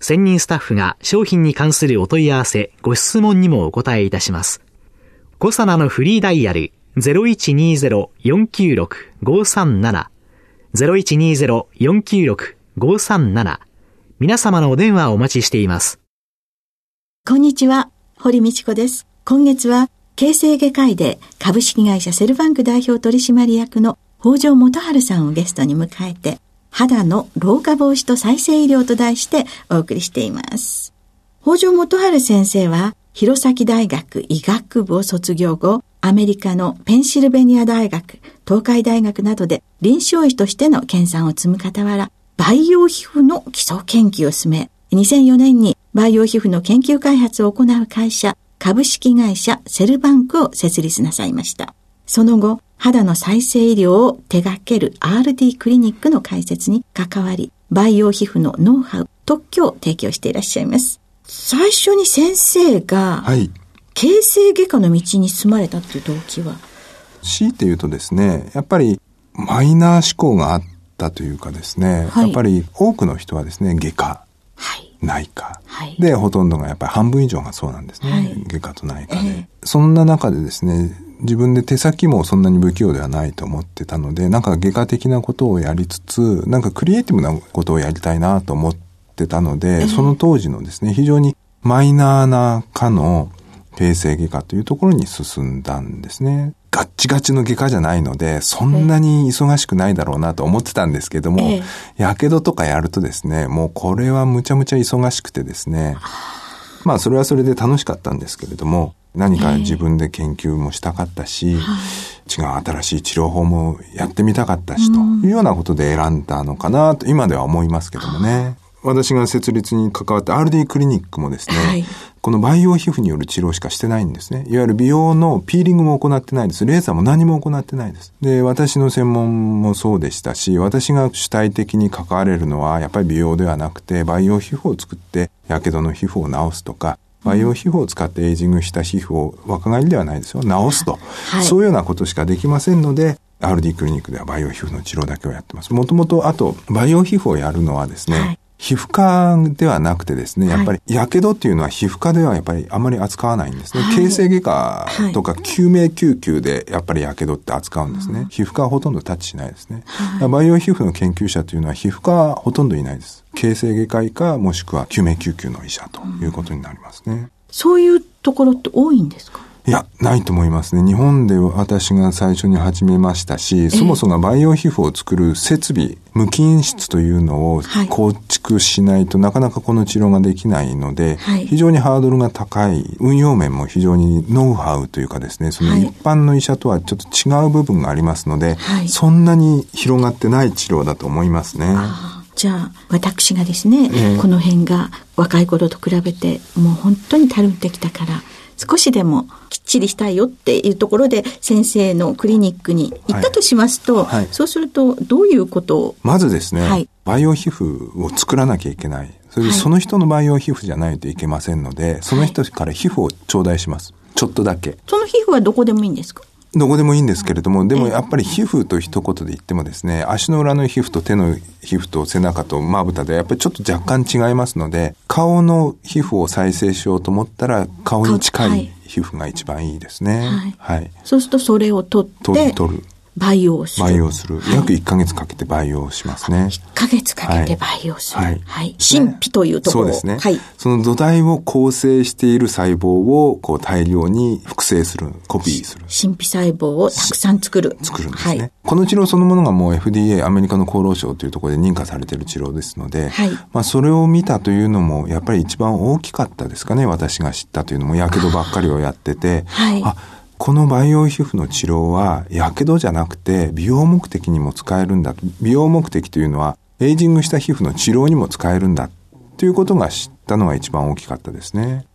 専任スタッフが商品に関するお問い合わせ、ご質問にもお答えいたします。コサナのフリーダイヤル0120-496-537 0120-496-537皆様のお電話をお待ちしています。こんにちは、堀道子です。今月は形成外科医で株式会社セルバンク代表取締役の北条元春さんをゲストに迎えて、肌の老化防止と再生医療と題してお送りしています。北条元春先生は、弘前大学医学部を卒業後、アメリカのペンシルベニア大学、東海大学などで臨床医としての研鑽を積む傍ら、培養皮膚の基礎研究を進め、2004年に培養皮膚の研究開発を行う会社、株式会社セルバンクを設立なさいました。その後、肌の再生医療を手掛ける RD クリニックの開設に関わり、培養皮膚のノウハウ、特許を提供していらっしゃいます。最初に先生が、はい。形成外科の道に進まれたっていう動機は？強いて言うとですね、やっぱりマイナー思考があったというかですね、はい、やっぱり多くの人はですね、外科、はい、内科、はい、で、ほとんどがやっぱり半分以上がそうなんですね。はい、外科と内科で、えー、そんな中でですね、自分で手先もそんなに不器用ではないと思ってたので、なんか外科的なことをやりつつ、なんかクリエイティブなことをやりたいなと思ってたので、えー、その当時のですね、非常にマイナーな科の形成外科というところに進んだんですね。ガッチガチの外科じゃないので、そんなに忙しくないだろうなと思ってたんですけども、やけどとかやるとですね、もうこれはむちゃむちゃ忙しくてですね、まあそれはそれで楽しかったんですけれども、何か自分で研究もしたかったし、違う新しい治療法もやってみたかったし、というようなことで選んだのかなと今では思いますけどもね。私が設立に関わった RD クリニックもですね、はい、この培養皮膚による治療しかしてないんですね。いわゆる美容のピーリングも行ってないです。レーザーも何も行ってないです。で、私の専門もそうでしたし、私が主体的に関われるのは、やっぱり美容ではなくて、培養皮膚を作って、やけどの皮膚を治すとか、培養皮膚を使ってエイジングした皮膚を若返りではないですよ。治すと、はい、そういうようなことしかできませんので、RD クリニックでは培養皮膚の治療だけをやってます。もともと、あと、培養皮膚をやるのはですね、はい皮膚科ではなくてですね、やっぱり、やけどっていうのは皮膚科ではやっぱりあまり扱わないんですね。はい、形成外科とか救命救急でやっぱりやけどって扱うんですね。皮膚科はほとんどタッチしないですね。はい、培養皮膚の研究者というのは皮膚科はほとんどいないです。形成外科医かもしくは救命救急の医者ということになりますね。そういうところって多いんですか？いや、ないと思いますね。日本で私が最初に始めましたし、そもそも培養皮膚を作る設備、無菌室というのを構築しないとなかなかこの治療ができないので、はい、非常にハードルが高い、運用面も非常にノウハウというかですね、その一般の医者とはちょっと違う部分がありますので、はい、そんなに広がってない治療だと思いますね。じゃあ、私がですね、えー、この辺が若い頃と比べて、もう本当にたるんできたから、少しでもきっちりしたいよっていうところで先生のクリニックに行ったとしますと、はい。はい、そうするとどういうことを？まずですね、はい、培養皮膚を作らなきゃいけない。それでその人の培養皮膚じゃないといけませんので、その人から皮膚を頂戴します。ちょっとだけ。その皮膚はどこでもいいんですか？どこでもいいんですけれども、でもやっぱり皮膚と一言で言ってもですね、足の裏の皮膚と手の皮膚と背中とまぶたでやっぱりちょっと若干違いますので、顔の皮膚を再生しようと思ったら、顔に近い皮膚が一番いいですね。はい。はい、そうするとそれを取って、取る。培養する。培養する。はい、約1ヶ月かけて培養しますね。1ヶ月かけて培養する。はい。はい。神秘というところ。そうですね。はい。その土台を構成している細胞をこう大量に複製する、コピーする。神秘細胞をたくさん作る。作るんですね。はい、この治療そのものがもう FDA、アメリカの厚労省というところで認可されている治療ですので、はい。まあそれを見たというのもやっぱり一番大きかったですかね。私が知ったというのも、やけどばっかりをやってて、はい。あこの培養皮膚の治療は、やけどじゃなくて、美容目的にも使えるんだ。美容目的というのは、エイジングした皮膚の治療にも使えるんだ。ということが知ったのが一番大きかったですね。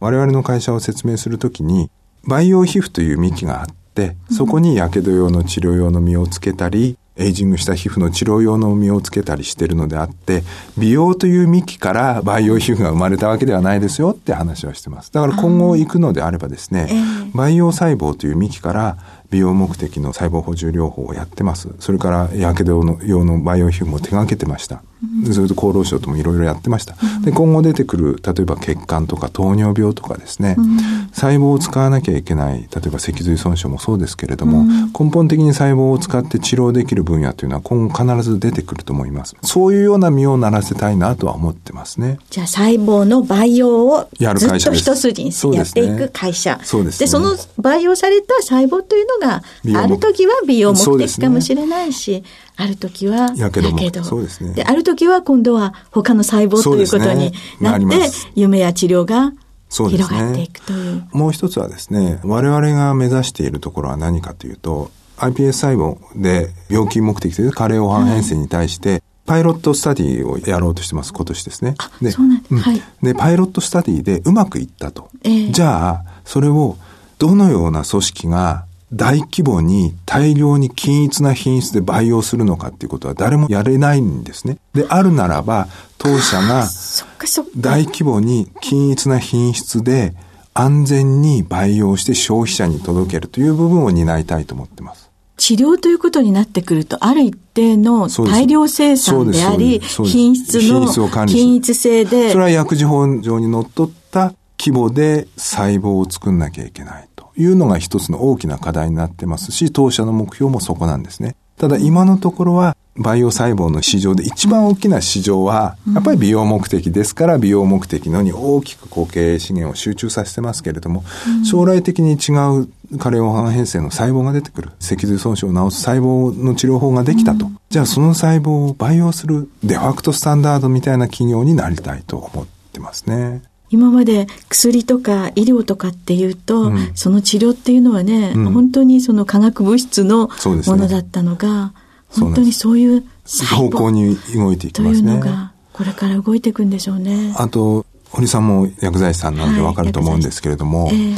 我々の会社を説明するときに、培養皮膚という幹があって、そこにやけど用の治療用の実をつけたり、エイジングした皮膚の治療用の実をつけたりしてるのであって、美容という幹から培養皮膚が生まれたわけではないですよって話をしてます。だから今後行くのであればですね、培養細胞という幹から美容目的の細胞補充療法をやってます。それから、やけど用の培養皮膚も手掛けてました。うん、それと厚労省ともいろいろやってました。うん、で、今後出てくる、例えば血管とか糖尿病とかですね、うん、細胞を使わなきゃいけない、例えば脊髄損傷もそうですけれども、根本的に細胞を使って治療できる分野というのは今後必ず出てくると思います。そういうような身をならせたいなとは思ってますね。じゃあ細胞の培養をずっと一筋にやっていく会社。そうです、ね、で、その培養された細胞というのが、ある時は美容目的かもしれないし、ある時は、やけど。そうですね。で、ある時は今度は他の細胞ということになって、ね、夢や治療が広がっていくという。もう一つはですね、我々が目指しているところは何かというと、iPS 細胞で病気目的という加齢黄斑変性に対して、パイロットスタディをやろうとしてます、今年ですね。で、そうなん。で、パイロットスタディでうまくいったと。えー、じゃあ、それをどのような組織が大規模に大量に均一な品質で培養するのかっていうことは誰もやれないんですね。で、あるならば、当社が大規模に均一な品質で安全に培養して消費者に届けるという部分を担いたいと思ってます。治療ということになってくると、ある一定の大量生産であり、品質の均一性で。それは薬事法上にのっとった規模で細胞を作んなきゃいけない。いうのが一つの大きな課題になってますし、当社の目標もそこなんですね。ただ今のところは、バイオ細胞の市場で一番大きな市場は、やっぱり美容目的ですから、美容目的のに大きく固形資源を集中させてますけれども、将来的に違う加齢黄斑変性の細胞が出てくる。脊髄損傷を治す細胞の治療法ができたと。じゃあその細胞を培養するデファクトスタンダードみたいな企業になりたいと思ってますね。今まで薬とか医療とかっていうと、うん、その治療っていうのはね、うん、本当にその化学物質のものだったのが、ね、本当にそういう方向に動いていきますね。というのが、これから動いていくんでしょうね。あと、堀さんも薬剤師さんなのでわかると思うんですけれども、はいえー、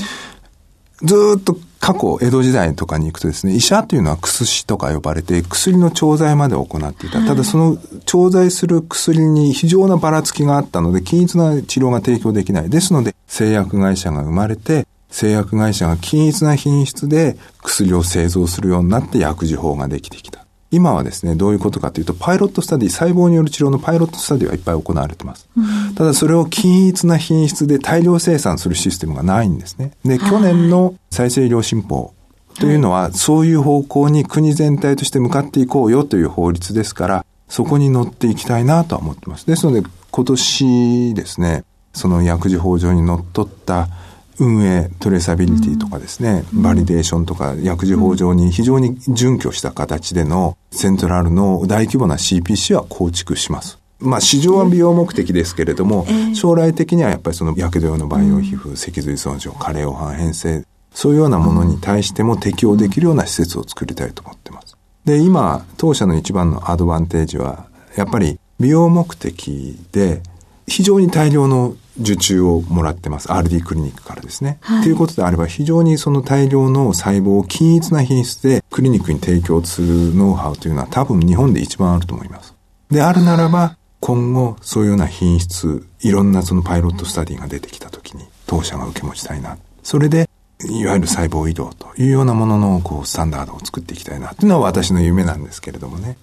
ずっと過去、江戸時代とかに行くとですね、医者というのは薬師とか呼ばれて、薬の調剤まで行っていた。ただその調剤する薬に非常なばらつきがあったので、均一な治療が提供できない。ですので、製薬会社が生まれて、製薬会社が均一な品質で薬を製造するようになって薬事法ができてきた。今はですね、どういうことかというと、パイロットスタディ、細胞による治療のパイロットスタディはいっぱい行われてます。うん、ただそれを均一な品質で大量生産するシステムがないんですね。で、去年の再生医療新法というのは、そういう方向に国全体として向かっていこうよという法律ですから、そこに乗っていきたいなとは思ってます。ですので、今年ですね、その薬事法上にのっとった運営、トレーサビリティとかですね、うん、バリデーションとか薬事法上に非常に準拠した形でのセントラルの大規模な CPC は構築します。まあ市場は美容目的ですけれども、えー、将来的にはやっぱりその薬用の培養皮膚、脊髄損傷、加齢黄斑変性、そういうようなものに対しても適用できるような施設を作りたいと思ってます。で、今、当社の一番のアドバンテージは、やっぱり美容目的で非常に大量の受注をもらってます。RD クリニックからですね。はい、ということであれば、非常にその大量の細胞を均一な品質でクリニックに提供するノウハウというのは多分日本で一番あると思います。であるならば、今後そういうような品質、いろんなそのパイロットスタディが出てきたときに、当社が受け持ちたいな。それで、いわゆる細胞移動というようなもののこうスタンダードを作っていきたいなというのは私の夢なんですけれどもね。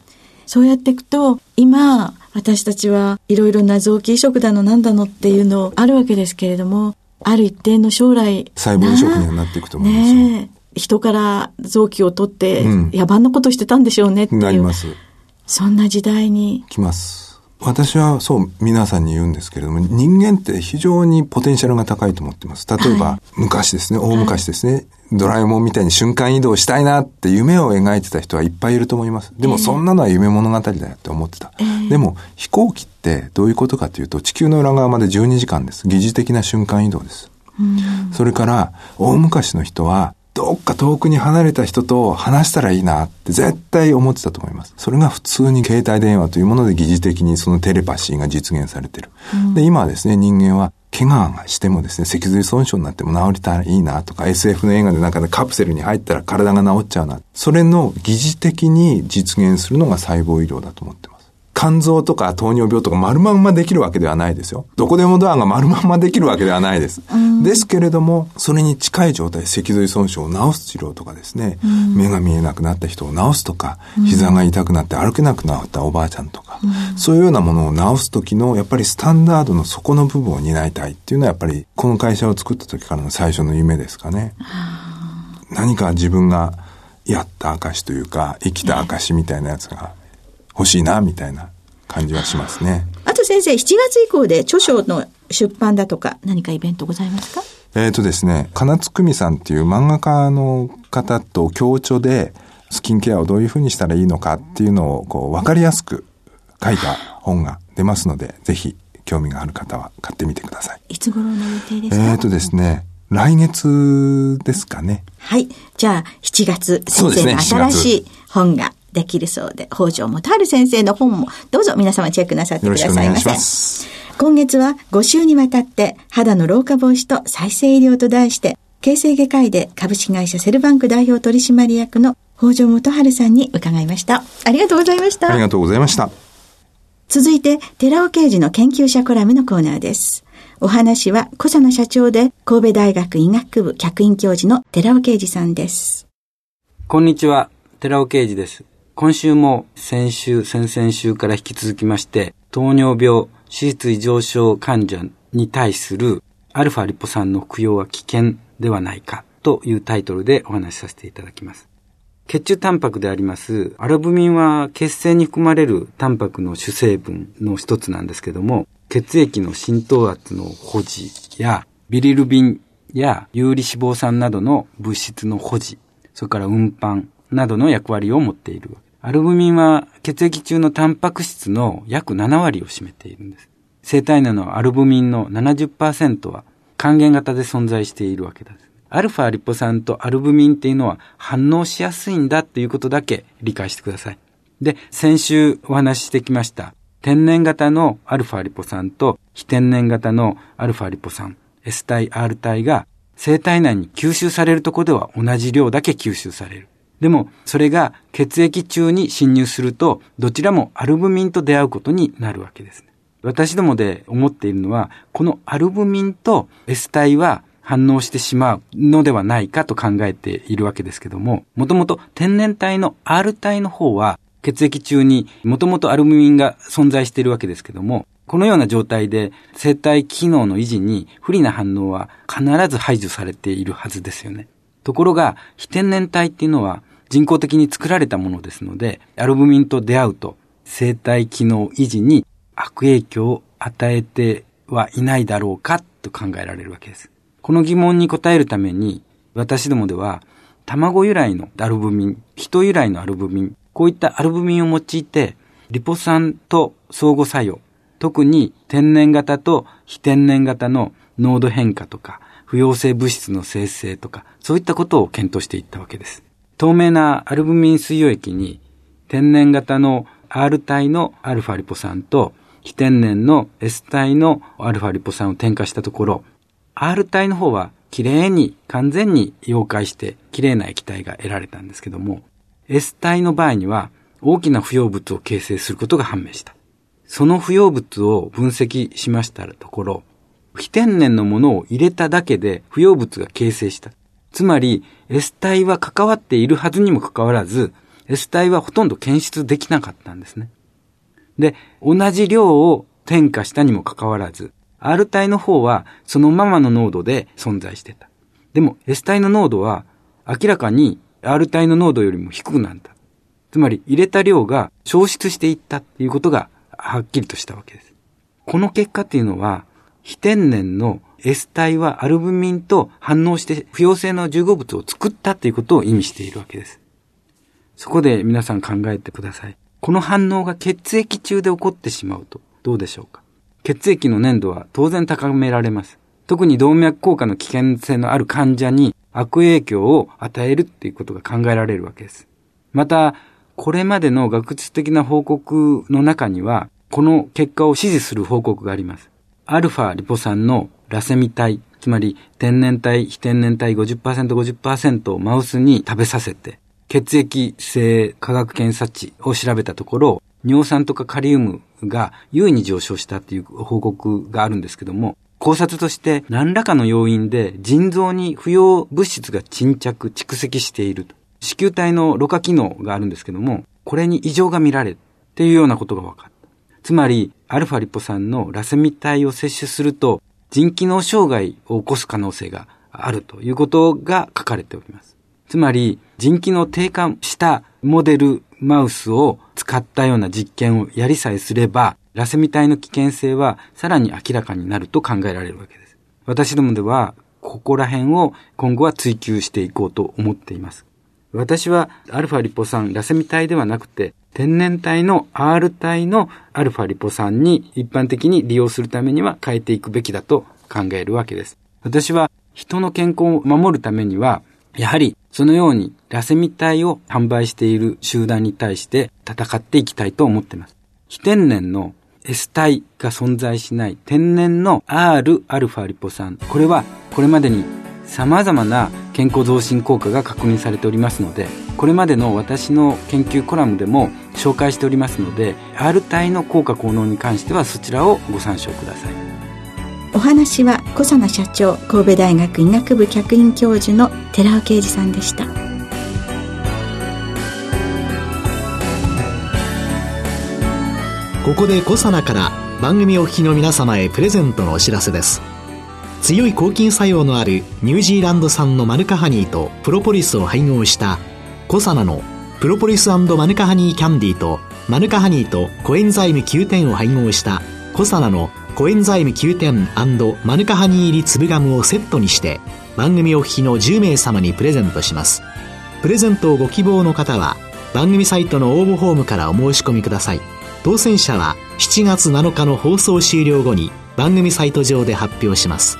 そうやっていくと、今、私たちはいろいろな臓器移植だのなんだのっていうのあるわけですけれども、ある一定の将来。細胞移植にはなっていくと思いますね人から臓器を取って、野蛮なことしてたんでしょうねっていう。なります。そんな時代に。来ます。私はそう皆さんに言うんですけれども、人間って非常にポテンシャルが高いと思ってます。例えば、はい、昔ですね、大昔ですね、はい、ドラえもんみたいに瞬間移動したいなって夢を描いてた人はいっぱいいると思います。でもそんなのは夢物語だよって思ってた。えー、でも飛行機ってどういうことかというと、地球の裏側まで12時間です。疑似的な瞬間移動です。それから、大昔の人は、どっか遠くに離れた人と話したらいいなって絶対思ってたと思います。それが普通に携帯電話というもので疑似的にそのテレパシーが実現されてる。うん、で、今はですね、人間は怪我がしてもですね、脊髄損傷になっても治りたらいいなとか、SF の映画で中でカプセルに入ったら体が治っちゃうな。それの疑似的に実現するのが細胞医療だと思ってます。肝臓とか糖尿病とか丸まんまできるわけではないですよ。どこでもドアが丸まんまできるわけではないです。ですけれども、それに近い状態、脊髄損傷を治す治療とかですね、目が見えなくなった人を治すとか、膝が痛くなって歩けなくなったおばあちゃんとか、そういうようなものを治す時の、やっぱりスタンダードの底の部分を担いたいっていうのは、やっぱりこの会社を作った時からの最初の夢ですかね。何か自分がやった証というか、生きた証みたいなやつが欲しいな、みたいな感じはしますね。あと先生、7月以降で著書の出版だとか何かイベントございますか？えっ、とですね、金津久美さんっていう漫画家の方と共著で、スキンケアをどういうふうにしたらいいのかっていうのを、こう、わかりやすく書いた本が出ますので、ぜひ、興味がある方は買ってみてください。いつ頃の予定ですか？えっ、とですね、来月ですかね。はい。じゃあ、7月、先生の新しい本ができるそうで、北条元春先生の本もどうぞ皆様チェックなさってくださいませ。今月は5週にわたって肌の老化防止と再生医療と題して、形成外科医で株式会社セルバンク代表取締役の北条元春さんに伺いました。ありがとうございました。ありがとうございました。続いて、寺尾刑事の研究者コラムのコーナーです。お話は、小佐野社長で、神戸大学医学部客員教授の寺尾啓二さんです。こんにちは、寺尾啓二です。今週も先週、先々週から引き続きまして、糖尿病、脂質異常症患者に対するアルファリポ酸の服用は危険ではないかというタイトルでお話しさせていただきます。血中タンパクでありますアルブミンは血清に含まれるタンパクの主成分の一つなんですけども、血液の浸透圧の保持やビリルビンや有利脂肪酸などの物質の保持、それから運搬などの役割を持っているアルブミンは血液中のタンパク質の約7割を占めているんです。生体内のアルブミンの70%は還元型で存在しているわけです。アルファリポ酸とアルブミンっていうのは反応しやすいんだっていうことだけ理解してください。で、先週お話ししてきました天然型のアルファリポ酸と非天然型のアルファリポ酸 S 体 R 体が生体内に吸収されるとこでは同じ量だけ吸収される。でも、それが血液中に侵入すると、どちらもアルブミンと出会うことになるわけです。私どもで思っているのは、このアルブミンと S 体は反応してしまうのではないかと考えているわけですけども、もともと天然体の R 体の方は、血液中にもともとアルブミンが存在しているわけですけども、このような状態で生体機能の維持に不利な反応は必ず排除されているはずですよね。ところが、非天然体っていうのは人工的に作られたものですので、アルブミンと出会うと生体機能維持に悪影響を与えてはいないだろうかと考えられるわけです。この疑問に答えるために、私どもでは、卵由来のアルブミン、人由来のアルブミン、こういったアルブミンを用いて、リポ酸と相互作用、特に天然型と非天然型の濃度変化とか、不溶性物質の生成とか、そういったことを検討していったわけです。透明なアルブミン水溶液に天然型の R 体のアルファリポ酸と非天然の S 体のアルファリポ酸を添加したところ、R 体の方はきれいに完全に溶解してきれいな液体が得られたんですけども、S 体の場合には大きな不要物を形成することが判明した。その不要物を分析しましたところ、非天然のものを入れただけで不要物が形成した。つまり、S 体は関わっているはずにもかかわらず、S 体はほとんど検出できなかったんですね。で、同じ量を添加したにもかかわらず、R 体の方はそのままの濃度で存在してた。でも S 体の濃度は明らかに R 体の濃度よりも低くなった。つまり入れた量が消失していったっていうことがはっきりとしたわけです。この結果っていうのは、非天然の S 体はアルブミンと反応して不溶性の重合物を作ったっていうことを意味しているわけです。そこで皆さん考えてください。この反応が血液中で起こってしまうとどうでしょうか？血液の粘度は当然高められます。特に動脈硬化の危険性のある患者に悪影響を与えるっていうことが考えられるわけです。また、これまでの学術的な報告の中には、この結果を支持する報告があります。アルファリポ酸のラセミ体、つまり天然体、非天然体50%、50%をマウスに食べさせて、血液性化学検査値を調べたところ、尿酸とかカリウムが優位に上昇したっていう報告があるんですけども、考察として何らかの要因で腎臓に不要物質が沈着、蓄積していると。子宮体のろ過機能があるんですけども、これに異常が見られるっていうようなことが分かった。つまり、アルファリポ酸のラセミ体を摂取すると、腎機能障害を起こす可能性があるということが書かれております。つまり、腎機能低下したモデルマウスを使ったような実験をやりさえすれば、ラセミ体の危険性はさらに明らかになると考えられるわけです。私どもでは、ここら辺を今後は追求していこうと思っています。私はアルファリポ酸、ラセミ体ではなくて、天然体の R 体のアルファリポ酸に一般的に利用するためには変えていくべきだと考えるわけです。私は人の健康を守るためには、やはりそのようにラセミ体を販売している集団に対して戦っていきたいと思っています。非天然の S 体が存在しない天然の R アルファリポ酸。これはこれまでに様々な健康増進効果が確認されておりますので、これまでの私の研究コラムでも紹介しておりますので、R 体の効果効能に関してはそちらをご参照ください。お話は小佐奈社長神戸大学医学部客員教授の寺尾啓二さんでしたここで小佐奈から番組お聞きの皆様へプレゼントのお知らせです強い抗菌作用のあるニュージーランド産のマヌカハニーとプロポリスを配合したコサナのプロポリスマヌカハニーキャンディーとマヌカハニーとコエンザイム9点を配合したコサナのコエンザイム9点マヌカハニー入り粒ガムをセットにして番組お聞きの10名様にプレゼントしますプレゼントをご希望の方は番組サイトの応募フォームからお申し込みください当選者は7月7日の放送終了後に番組サイト上で発表します